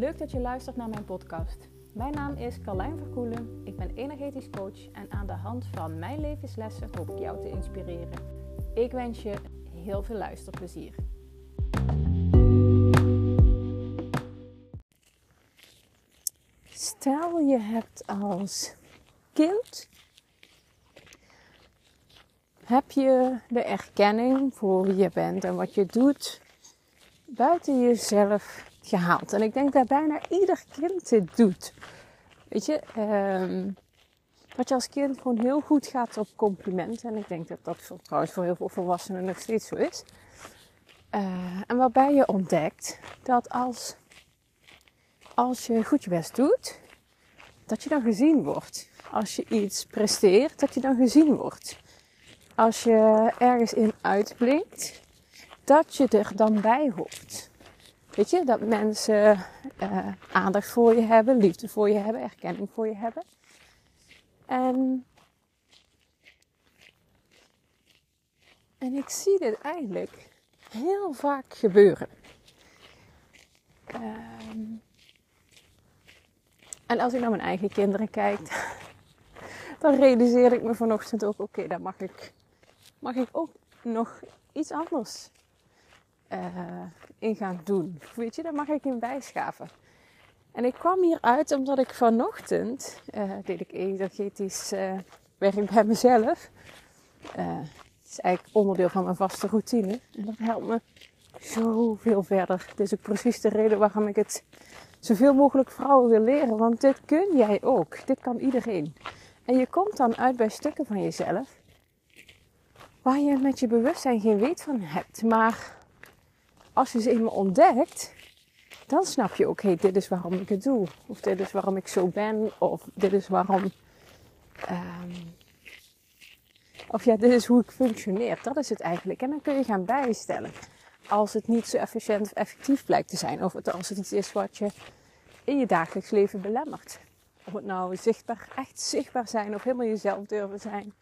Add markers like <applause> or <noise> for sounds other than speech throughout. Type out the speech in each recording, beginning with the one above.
Leuk dat je luistert naar mijn podcast. Mijn naam is Carlijn Verkoelen. Ik ben energetisch coach en aan de hand van mijn levenslessen hoop ik jou te inspireren. Ik wens je heel veel luisterplezier. Stel je hebt als kind heb je de erkenning voor wie je bent en wat je doet buiten jezelf gehaald. En ik denk dat bijna ieder kind dit doet. Weet je, um, dat je als kind gewoon heel goed gaat op complimenten. En ik denk dat dat voor, trouwens voor heel veel volwassenen nog steeds zo is. Uh, en waarbij je ontdekt dat als, als je goed je best doet, dat je dan gezien wordt. Als je iets presteert, dat je dan gezien wordt. Als je ergens in uitblinkt, dat je er dan bij hoort. Je, dat mensen uh, aandacht voor je hebben, liefde voor je hebben, erkenning voor je hebben. En, en ik zie dit eigenlijk heel vaak gebeuren. Um, en als ik naar mijn eigen kinderen kijk, <laughs> dan realiseer ik me vanochtend ook, oké, okay, mag ik, mag ik ook nog iets anders uh, in gaan doen. Weet je, daar mag ik in bijschaven. En ik kwam hieruit omdat ik vanochtend uh, deed ik energetisch uh, werk bij mezelf. het is eigenlijk onderdeel van mijn vaste routine. En dat helpt me zoveel verder. Dit is ook precies de reden waarom ik het zoveel mogelijk vrouwen wil leren. Want dit kun jij ook. Dit kan iedereen. En je komt dan uit bij stukken van jezelf waar je met je bewustzijn geen weet van hebt. Maar als je ze eenmaal ontdekt, dan snap je ook, hé, dit is waarom ik het doe. Of dit is waarom ik zo ben. Of dit is waarom. Um, of ja, dit is hoe ik functioneer. Dat is het eigenlijk. En dan kun je gaan bijstellen. Als het niet zo efficiënt of effectief blijkt te zijn. Of als het iets is wat je in je dagelijks leven belemmert. Of het nou zichtbaar, echt zichtbaar zijn of helemaal jezelf durven zijn.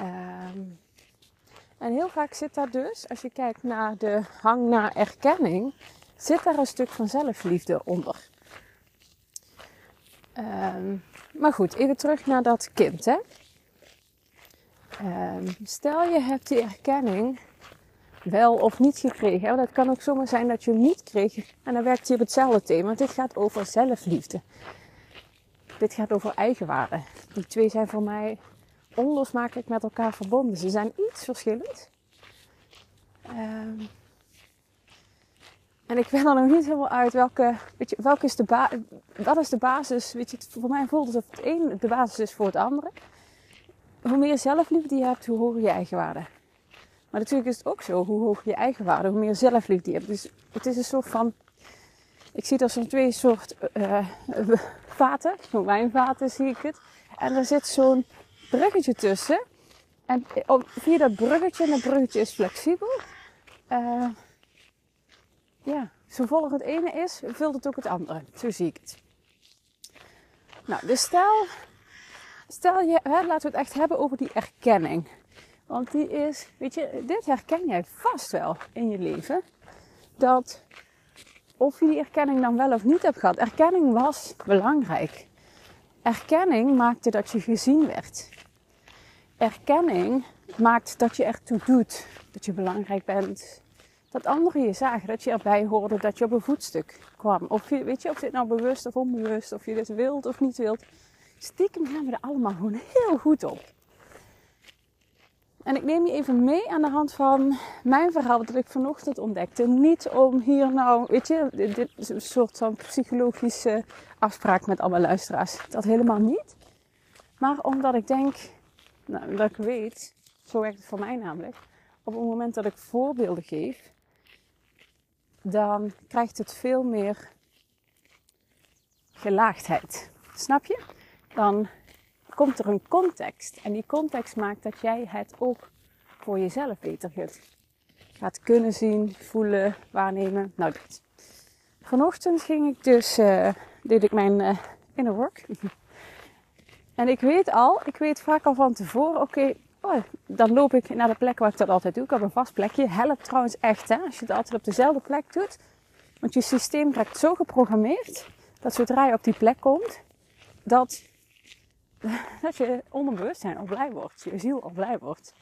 Um, en heel vaak zit daar dus, als je kijkt naar de hang naar erkenning, zit daar een stuk van zelfliefde onder. Um, maar goed, even terug naar dat kind. Hè? Um, stel je hebt die erkenning wel of niet gekregen. Hè? Dat kan ook zomaar zijn dat je hem niet kreeg. En dan werkt op hetzelfde thema. Dit gaat over zelfliefde. Dit gaat over eigenwaarde. Die twee zijn voor mij onlosmakelijk met elkaar verbonden. Ze zijn iets verschillend. Um, en ik ben er nog niet helemaal uit welke, weet je, welke is de ba wat is de basis. Weet je, voor mij voelt alsof het een de basis is voor het andere. Hoe meer zelfliefde je hebt, hoe hoger je eigenwaarde. Maar natuurlijk is het ook zo, hoe hoger je eigenwaarde, hoe meer zelfliefde je hebt. Dus het is een soort van, ik zie als een twee soort uh, <laughs> vaten, zo'n wijnvaten zie ik het. En er zit zo'n bruggetje tussen. En via dat bruggetje, en dat bruggetje is flexibel. Uh, ja, zo volg het ene is, vult het ook het andere. Zo zie ik het. Nou, dus stel, stel je, hè, laten we het echt hebben over die erkenning. Want die is, weet je, dit herken jij vast wel in je leven. Dat of je die erkenning dan wel of niet hebt gehad. Erkenning was belangrijk. Erkenning maakte dat je gezien werd erkenning maakt dat je ertoe doet. Dat je belangrijk bent. Dat anderen je zagen. Dat je erbij hoorde dat je op een voetstuk kwam. Of je, weet je, of dit nou bewust of onbewust. Of je dit wilt of niet wilt. Stiekem gaan we er allemaal gewoon heel goed op. En ik neem je even mee aan de hand van mijn verhaal, wat ik vanochtend ontdekte. Niet om hier nou, weet je, dit is een soort van psychologische afspraak met alle luisteraars. Dat helemaal niet. Maar omdat ik denk, nou, dat ik weet, zo werkt het voor mij namelijk. Op het moment dat ik voorbeelden geef, dan krijgt het veel meer gelaagdheid. Snap je? Dan komt er een context. En die context maakt dat jij het ook voor jezelf beter gaat, gaat kunnen zien, voelen, waarnemen. Nou, dit. Vanochtend ging ik dus, uh, deed ik mijn uh, inner work. <laughs> En ik weet al, ik weet vaak al van tevoren, oké, oh, dan loop ik naar de plek waar ik dat altijd doe. Ik heb een vast plekje. Helpt trouwens echt, hè. Als je het altijd op dezelfde plek doet, Want je systeem raakt zo geprogrammeerd dat zodra je op die plek komt, dat, <laughs> dat je onderbewustzijn al blij wordt, je ziel al blij wordt.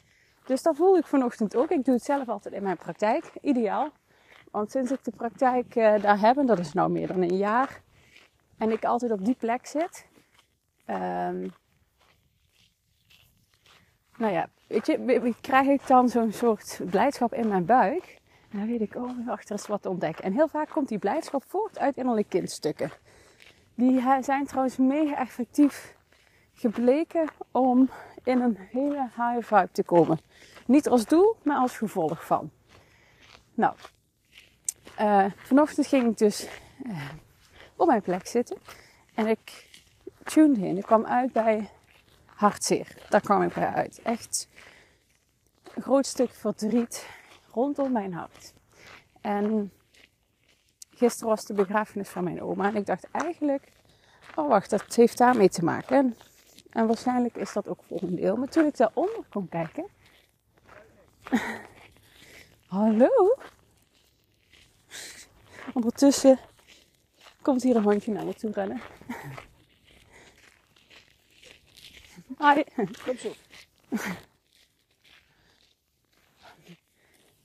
Dus dat voel ik vanochtend ook. Ik doe het zelf altijd in mijn praktijk, ideaal. Want sinds ik de praktijk uh, daar heb, en dat is nou meer dan een jaar, en ik altijd op die plek zit, um, nou ja, weet je, krijg ik dan zo'n soort blijdschap in mijn buik. Dan weet ik, oh, achter is wat te ontdekken. En heel vaak komt die blijdschap voort uit innerlijke kindstukken. Die zijn trouwens mega effectief gebleken om in een hele high vibe te komen. Niet als doel, maar als gevolg van. Nou, uh, vanochtend ging ik dus uh, op mijn plek zitten. En ik tuned in. Ik kwam uit bij hartzeer. Daar kwam ik bij uit. Echt een groot stuk verdriet rondom mijn hart. En gisteren was de begrafenis van mijn oma. En ik dacht eigenlijk, oh wacht, dat heeft daarmee te maken. En waarschijnlijk is dat ook een deel. Maar toen ik daaronder kon kijken. <laughs> Hallo? Ondertussen komt hier een hondje naar me toe rennen. <laughs> Hi. Kom zo.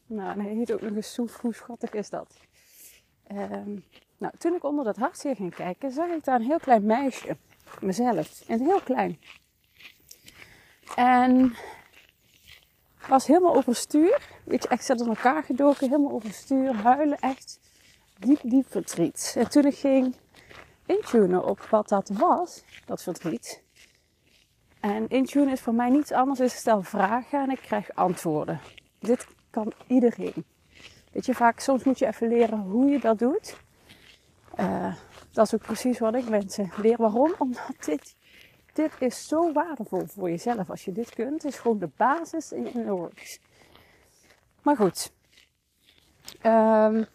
nou, hij heet ook nog eens Soef. Hoe schattig is dat? Um, nou, toen ik onder dat hartzeer ging kijken, zag ik daar een heel klein meisje. Mezelf. En heel klein. En was helemaal overstuur. Weet je, echt zat in elkaar gedoken. Helemaal overstuur. Huilen. Echt diep, diep verdriet. En toen ik ging intunen op wat dat was, dat verdriet. En intune is voor mij niets anders dan stel vragen en ik krijg antwoorden. Dit kan iedereen. Weet je, vaak soms moet je even leren hoe je dat doet. Uh, dat is ook precies wat ik mensen leer. Waarom? <laughs> Omdat dit, dit is zo waardevol voor jezelf. Als je dit kunt, is gewoon de basis in je works. Maar goed. Um,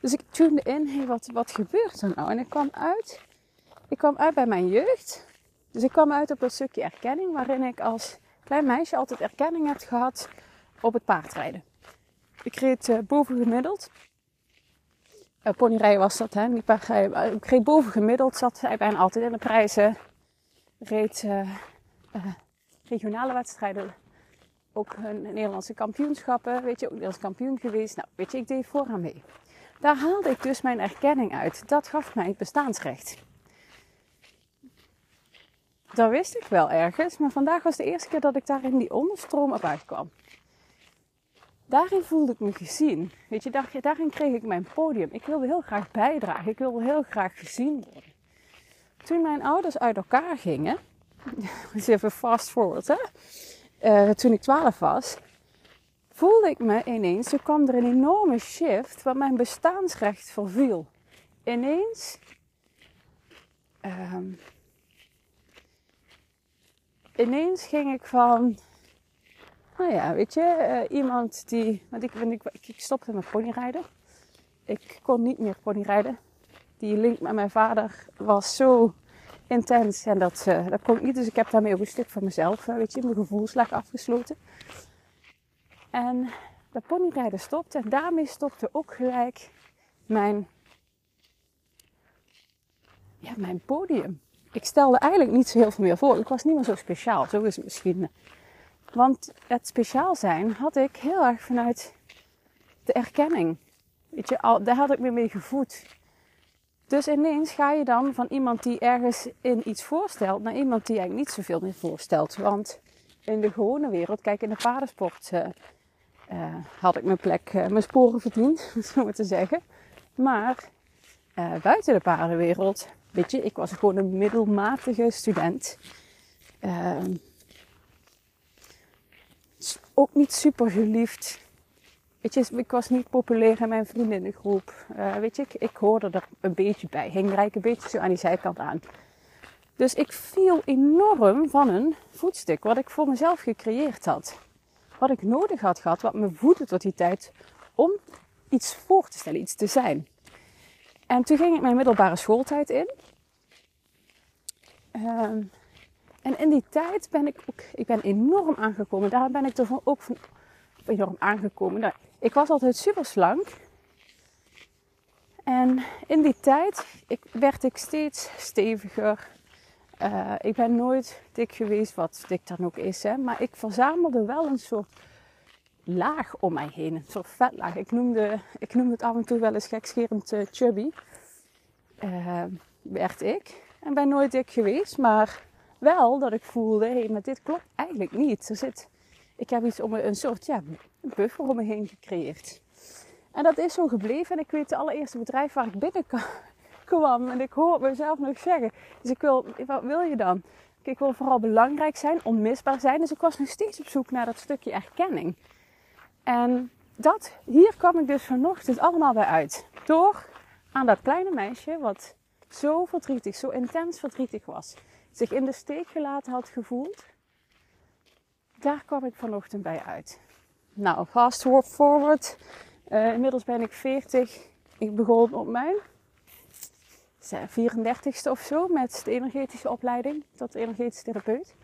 dus ik tunede in, wat, wat gebeurt er nou? En ik kwam uit, ik kwam uit bij mijn jeugd. Dus ik kwam uit op dat stukje erkenning, waarin ik als klein meisje altijd erkenning heb gehad op het paardrijden. Ik reed uh, bovengemiddeld. Uh, was dat, hè? Paardrijden. Ik reed bovengemiddeld, zat hij bijna altijd in de prijzen. Reed uh, regionale wedstrijden. Ook Nederlandse kampioenschappen. Weet je, ook Nederlands kampioen geweest. Nou, weet je, ik deed vooraan mee. Daar haalde ik dus mijn erkenning uit. Dat gaf mij het bestaansrecht. Dat wist ik wel ergens, maar vandaag was de eerste keer dat ik daar in die onderstroom op uitkwam. Daarin voelde ik me gezien. Weet je, daarin kreeg ik mijn podium. Ik wilde heel graag bijdragen. Ik wilde heel graag gezien worden. Toen mijn ouders uit elkaar gingen, <laughs> dus even fast forward hè. Uh, toen ik 12 was, voelde ik me ineens, toen kwam er een enorme shift waar mijn bestaansrecht verviel. Ineens um, ineens ging ik van, nou ja, weet je, uh, iemand die, want ik, ik, ik stopte met ponyrijden. Ik kon niet meer ponyrijden. Die link met mijn vader was zo intens en dat, uh, dat kon ik niet. Dus ik heb daarmee ook een stuk van mezelf, uh, weet je, mijn gevoelslag afgesloten. En dat ponyrijden stopte en daarmee stopte ook gelijk mijn, ja, mijn podium ik stelde eigenlijk niet zo heel veel meer voor. Ik was niet meer zo speciaal. Zo is het misschien. Want het speciaal zijn had ik heel erg vanuit de erkenning. Weet je, al, daar had ik me mee gevoed. Dus ineens ga je dan van iemand die ergens in iets voorstelt naar iemand die eigenlijk niet zoveel meer voorstelt. Want in de gewone wereld, kijk in de paardensport, uh, uh, had ik mijn plek, uh, mijn sporen verdiend, <laughs> zo maar te zeggen. Maar buiten de paardenwereld weet je, ik was gewoon een middelmatige student. Ook niet super geliefd. Weet je, ik was niet populair in mijn vriendinnengroep. Uh, weet je, ik, ik, hoorde er een beetje bij. Hing rijk een beetje zo aan die zijkant aan. Dus ik viel enorm van een voetstuk wat ik voor mezelf gecreëerd had. Wat ik nodig had gehad, wat me voedde tot die tijd om iets voor te stellen, iets te zijn. En toen ging ik mijn middelbare schooltijd in. Um, en in die tijd ben ik ook, ik ben enorm aangekomen. Daar ben ik er ook enorm aangekomen. Nou, ik was altijd super slank. En in die tijd ik, werd ik steeds steviger. Uh, ik ben nooit dik geweest, wat dik dan ook is. Hè? Maar ik verzamelde wel een soort laag om mij heen. Een soort vetlaag. Ik noemde, ik noemde het af en toe wel eens gekscherend uh, chubby. Uh, werd ik. En ben nooit dik geweest. Maar wel dat ik voelde, hé, maar dit klopt eigenlijk niet. Zit, ik heb iets om een soort ja, buffer om me heen gecreëerd. En dat is zo gebleven. En ik weet het allereerste bedrijf waar ik binnenkwam. <laughs> En ik hoor mezelf nog zeggen. Dus ik wil, wat wil je dan? Ik wil vooral belangrijk zijn, onmisbaar zijn. Dus ik was nog steeds op zoek naar dat stukje erkenning. En dat, hier kwam ik dus vanochtend allemaal bij uit. Door aan dat kleine meisje, wat zo verdrietig, zo intens verdrietig was. Zich in de steek gelaten had gevoeld. Daar kwam ik vanochtend bij uit. Nou, fast forward. Uh, inmiddels ben ik 40. Ik begon op mijn 34ste of zo met de energetische opleiding tot energetisch therapeut.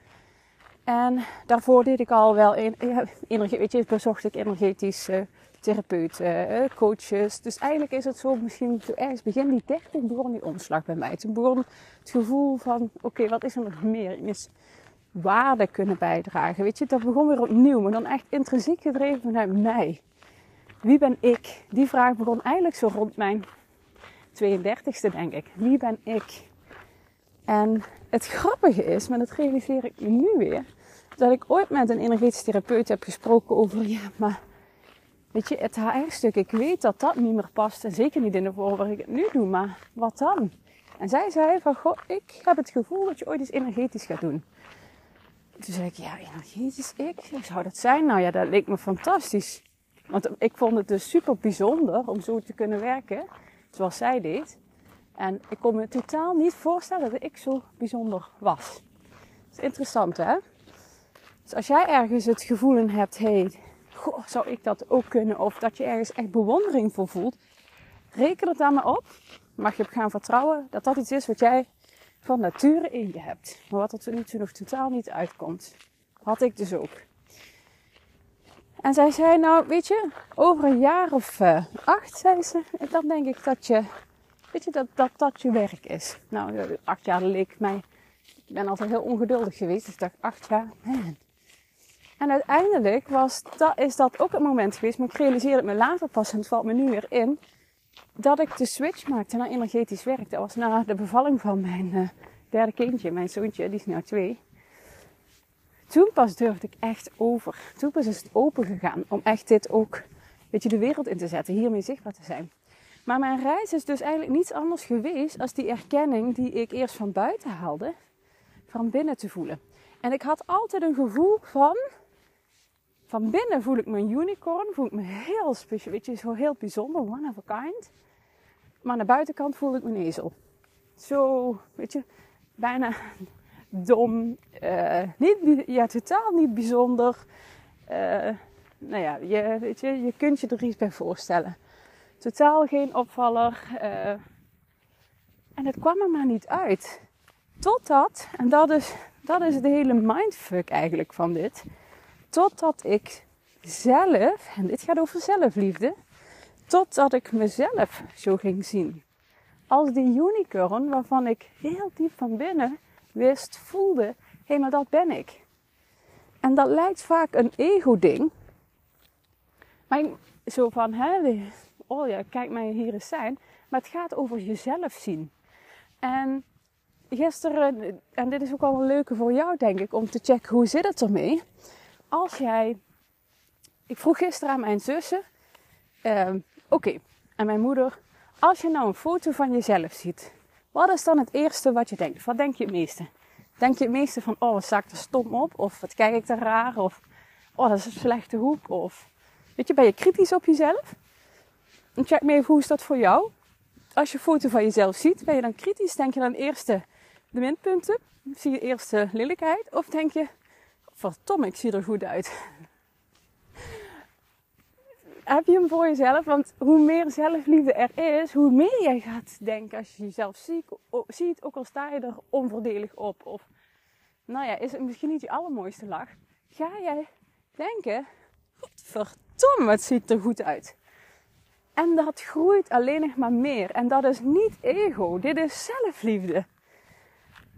En daarvoor deed ik al wel, <laughs> energie, weet je, bezocht ik energetische therapeuten, eh, coaches. Dus eigenlijk is het zo, misschien ergens begin die 30 begon die omslag bij mij. Toen begon het gevoel van, oké, wat is er nog meer? Is waarde kunnen bijdragen. Weet je, dat begon weer opnieuw, maar dan echt intrinsiek gedreven vanuit mij. Wie ben ik? Die vraag begon eigenlijk zo rond mijn 32ste, denk ik. Wie ben ik? En het grappige is, maar dat realiseer ik nu weer, dat ik ooit met een energetisch therapeut heb gesproken over, ja, maar weet je, het HR-stuk, ik weet dat dat niet meer past. En zeker niet in de vorm waar ik het nu doe, maar wat dan? En zij zei van, goh, ik heb het gevoel dat je ooit eens energetisch gaat doen. Toen zei ik, ja, energetisch ik? Zou dat zijn? Nou ja, dat leek me fantastisch. Want ik vond het dus super bijzonder om zo te kunnen werken, zoals zij deed. En ik kon me totaal niet voorstellen dat ik zo bijzonder was. Dat is interessant, hè? Dus als jij ergens het gevoel hebt, hé, hey, goh, zou ik dat ook kunnen? Of dat je ergens echt bewondering voor voelt, reken het dan maar op. Mag je op gaan vertrouwen dat dat iets is wat jij van nature in je hebt. Maar wat er tot nu nog totaal niet uitkomt. Had ik dus ook. En zij zei, nou weet je, over een jaar of uh, acht, zei ze, dan denk ik dat je, weet je, dat dat, dat je werk is. Nou, acht jaar leek mij, ik ben altijd heel ongeduldig geweest, dus ik dacht, acht jaar, man. En uiteindelijk was, dat, is dat ook een moment geweest, maar ik realiseerde het me later pas, en het valt me nu weer in, dat ik de switch maakte naar energetisch werk. Dat was na de bevalling van mijn uh, derde kindje, mijn zoontje, die is nu twee. Toen pas durfde ik echt over. Toen pas is het open gegaan om echt dit ook, weet je, de wereld in te zetten, hiermee zichtbaar te zijn. Maar mijn reis is dus eigenlijk niets anders geweest als die erkenning die ik eerst van buiten haalde, van binnen te voelen. En ik had altijd een gevoel van, van binnen voel ik me een unicorn, voel ik me heel speciaal, weet je, zo heel bijzonder, one of a kind. Maar aan de buitenkant voel ik me een ezel. Zo, weet je, bijna <laughs> dom, uh, niet, ja, totaal niet bijzonder. Uh, nou ja, je, weet je, je kunt je er iets bij voorstellen. Totaal geen opvaller. Uh, en het kwam er maar niet uit. Totdat, en dat is, dat is de hele mindfuck eigenlijk van dit. Totdat ik zelf, en dit gaat over zelfliefde, totdat ik mezelf zo ging zien. Als die unicorn waarvan ik heel diep van binnen wist, voelde, hé, hey, maar dat ben ik. En dat lijkt vaak een ego-ding. Maar zo van, hè, oh ja, kijk mij hier eens zijn. Maar het gaat over jezelf zien. En gisteren, en dit is ook al een leuke voor jou denk ik, om te checken hoe zit het ermee. Als jij, ik vroeg gisteren aan mijn zussen, uh, oké, en mijn moeder, als je nou een foto van jezelf ziet, wat is dan het eerste wat je denkt? Wat denk je het meeste? Denk je het meeste van, oh, wat sta ik er stom op? Of wat kijk ik er raar? Of, oh, dat is een slechte hoek? Of, weet je, ben je kritisch op jezelf? En check me even, hoe is dat voor jou? Als je een foto van jezelf ziet, ben je dan kritisch? Denk je dan eerst de minpunten? Zie je eerst de lelijkheid? Of denk je, verdomme, ik zie er goed uit? heb je hem voor jezelf. Want hoe meer zelfliefde er is, hoe meer jij gaat denken als je jezelf ziet, ook al sta je er onvoordelig op. Of, nou ja, is het misschien niet je allermooiste lach. Ga jij denken, verdomme, het ziet er goed uit. En dat groeit alleen nog maar meer. En dat is niet ego, dit is zelfliefde.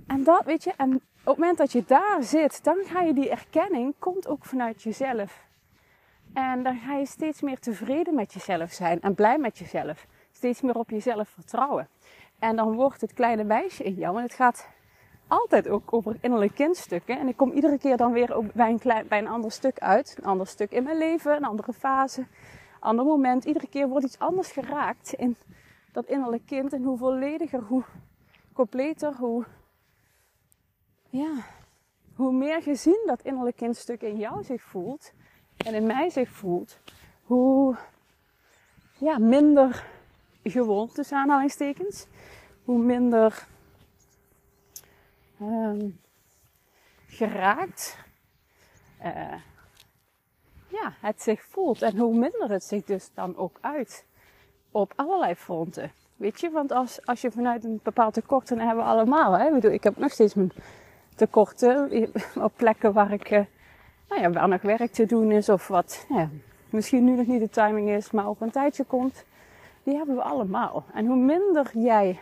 En dat, weet je, en op het moment dat je daar zit, dan ga je die erkenning, komt ook vanuit jezelf. En dan ga je steeds meer tevreden met jezelf zijn en blij met jezelf. Steeds meer op jezelf vertrouwen. En dan wordt het kleine meisje in jou, en het gaat altijd ook over innerlijke kindstukken. En ik kom iedere keer dan weer bij een, klein, bij een ander stuk uit. Een ander stuk in mijn leven, een andere fase, ander moment. Iedere keer wordt iets anders geraakt in dat innerlijke kind. En hoe vollediger, hoe completer, hoe, ja, hoe meer gezien dat innerlijke kindstuk in jou zich voelt. En in mij zich voelt. Hoe ja, minder gewoon, tussen aanhalingstekens. Hoe minder um, geraakt uh, ja, het zich voelt. En hoe minder het zich dus dan ook uit. Op allerlei fronten. Weet je, want als, als je vanuit een bepaald tekort, dan hebben we allemaal. Hè? Ik, bedoel, ik heb nog steeds mijn tekorten op plekken waar ik, uh, nou ja, waar nog werk te doen is of wat ja, misschien nu nog niet de timing is, maar op een tijdje komt. Die hebben we allemaal. En hoe minder jij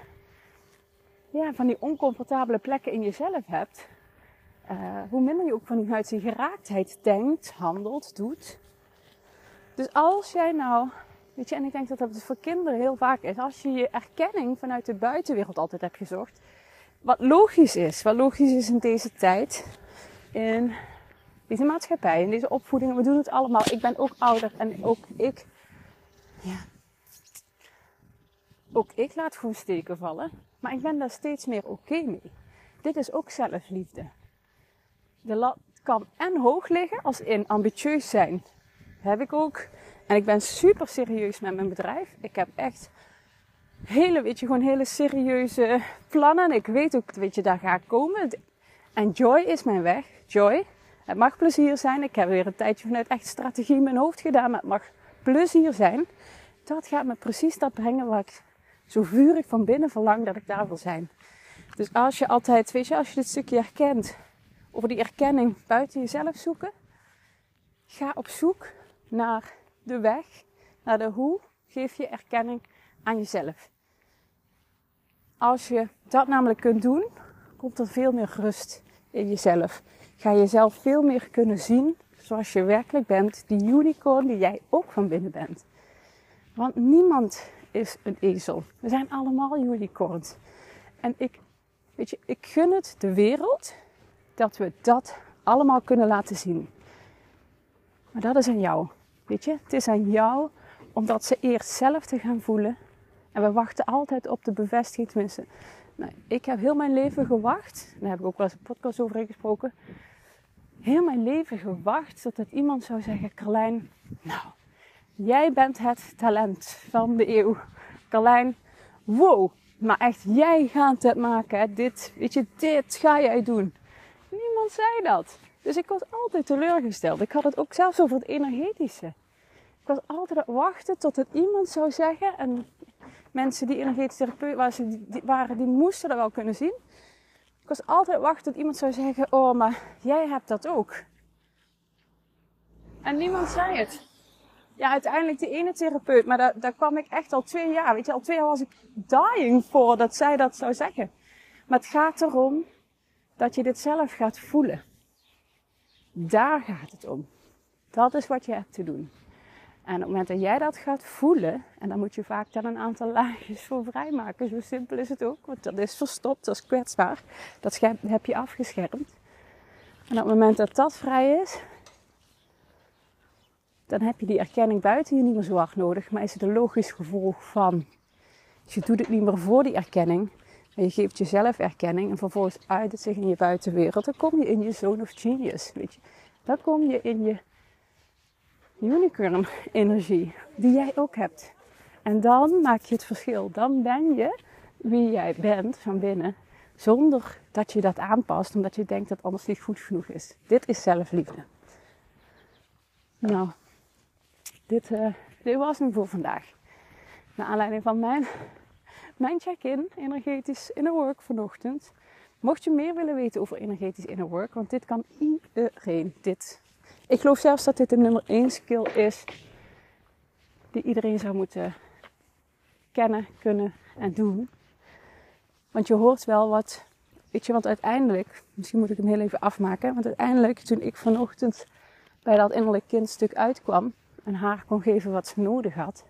ja, van die oncomfortabele plekken in jezelf hebt, uh, hoe minder je ook vanuit die geraaktheid denkt, handelt, doet. Dus als jij nou, weet je, en ik denk dat dat voor kinderen heel vaak is, als je je erkenning vanuit de buitenwereld altijd hebt gezocht, wat logisch is, wat logisch is in deze tijd, in deze maatschappij, in deze opvoeding, we doen het allemaal. Ik ben ook ouder en ook ik, ja, ook ik laat gewoon steken vallen. Maar ik ben daar steeds meer oké mee. Dit is ook zelfliefde. De lat kan en hoog liggen als in ambitieus zijn. heb ik ook. En ik ben super serieus met mijn bedrijf. Ik heb echt hele, weet je, gewoon hele serieuze plannen. Ik weet ook, weet je, daar ga komen. En joy is mijn weg. Joy. Het mag plezier zijn. Ik heb weer een tijdje vanuit echt strategie in mijn hoofd gedaan. Maar het mag plezier zijn. Dat gaat me precies dat brengen waar ik zo vurig van binnen verlang dat ik daar wil zijn. Dus als je altijd, weet je, als je dit stukje herkent, over die erkenning buiten jezelf zoeken, ga op zoek naar de weg, naar de hoe, geef je erkenning aan jezelf. Als je dat namelijk kunt doen, komt er veel meer rust in jezelf. Ga je jezelf veel meer kunnen zien zoals je werkelijk bent, die unicorn die jij ook van binnen bent. Want niemand is een ezel. We zijn allemaal unicorns. En ik, weet je, ik gun het de wereld dat we dat allemaal kunnen laten zien. Maar dat is aan jou. Weet je, het is aan jou om dat ze eerst zelf te gaan voelen. En we wachten altijd op de bevestiging. Tenminste, nou, ik heb heel mijn leven gewacht. Daar heb ik ook wel eens een podcast over gesproken. Heel mijn leven gewacht totdat iemand zou zeggen: Carlijn, nou, Jij bent het talent van de eeuw. Carlijn, wow, maar echt, jij gaat het maken. Dit, weet je, dit ga jij doen. Niemand zei dat. Dus ik was altijd teleurgesteld. Ik had het ook zelfs over het energetische. Ik was altijd wachten tot het iemand zou zeggen. En mensen die energetisch therapeut waren, die, waren, die moesten dat wel kunnen zien. Ik was altijd wachten tot iemand zou zeggen: Oh, maar jij hebt dat ook. En niemand zei het ja, uiteindelijk de ene therapeut. Maar daar, daar kwam ik echt al twee jaar. Weet je, al twee jaar was ik dying voor dat zij dat zou zeggen. Maar het gaat erom dat je dit zelf gaat voelen. Daar gaat het om. Dat is wat je hebt te doen. En op het moment dat jij dat gaat voelen, en dan moet je vaak dan een aantal <laughs> laagjes voor vrijmaken. Zo simpel is het ook, want dat is verstopt, dat is kwetsbaar. Dat heb je afgeschermd. En op het moment dat dat vrij is, dan heb je die erkenning buiten je niet meer zo hard nodig, maar is het een logisch gevolg van. Dus je doet het niet meer voor die erkenning, maar je geeft jezelf erkenning en vervolgens uit het zich in je buitenwereld. Dan kom je in je zone of genius, weet je. Dan kom je in je unicorn energie, die jij ook hebt. En dan maak je het verschil. Dan ben je wie jij bent van binnen, zonder dat je dat aanpast, omdat je denkt dat anders niet goed genoeg is. Dit is zelfliefde. Nou, dit, uh, dit was hem voor vandaag. Naar aanleiding van mijn, mijn check-in energetisch inner work vanochtend. Mocht je meer willen weten over energetisch inner work, want dit kan iedereen. Dit. Ik geloof zelfs dat dit de nummer 1 skill is die iedereen zou moeten kennen, kunnen en doen. Want je hoort wel wat, weet je, want uiteindelijk, misschien moet ik hem heel even afmaken, want uiteindelijk toen ik vanochtend bij dat innerlijk kindstuk uitkwam en haar kon geven wat ze nodig had,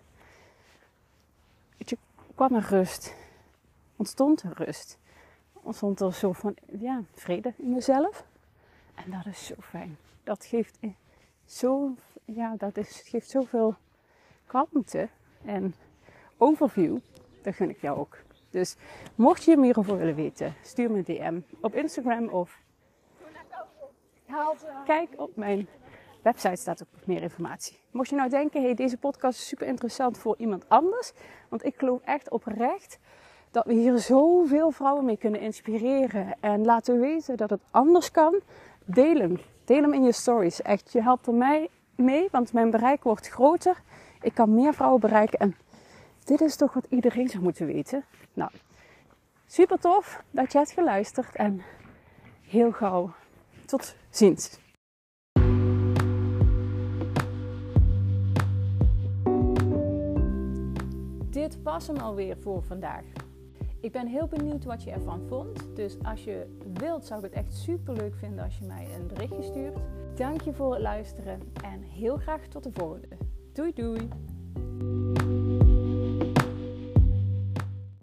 weet je, kwam er rust, ontstond er rust, ontstond er zo van, ja, vrede in mezelf. En dat is zo fijn. Dat geeft zo, ja, dat is, geeft zoveel kalmte en overview. Dat gun ik jou ook. Dus mocht je meer over willen weten, stuur me een DM op Instagram of kijk op mijn website staat ook meer informatie. Mocht je nou denken, hey, deze podcast is super interessant voor iemand anders, want ik geloof echt oprecht dat we hier zoveel vrouwen mee kunnen inspireren en laten weten dat het anders kan. Deel hem. Deel hem in je stories. Echt, je helpt er mij mee, want mijn bereik wordt groter. Ik kan meer vrouwen bereiken en dit is toch wat iedereen zou moeten weten. Nou, super tof dat je hebt geluisterd en heel gauw tot ziens. Dit was hem alweer voor vandaag. Ik ben heel benieuwd wat je ervan vond. Dus als je wilt, zou ik het echt super leuk vinden als je mij een berichtje stuurt. Dank je voor het luisteren en heel graag tot de volgende. Doei doei!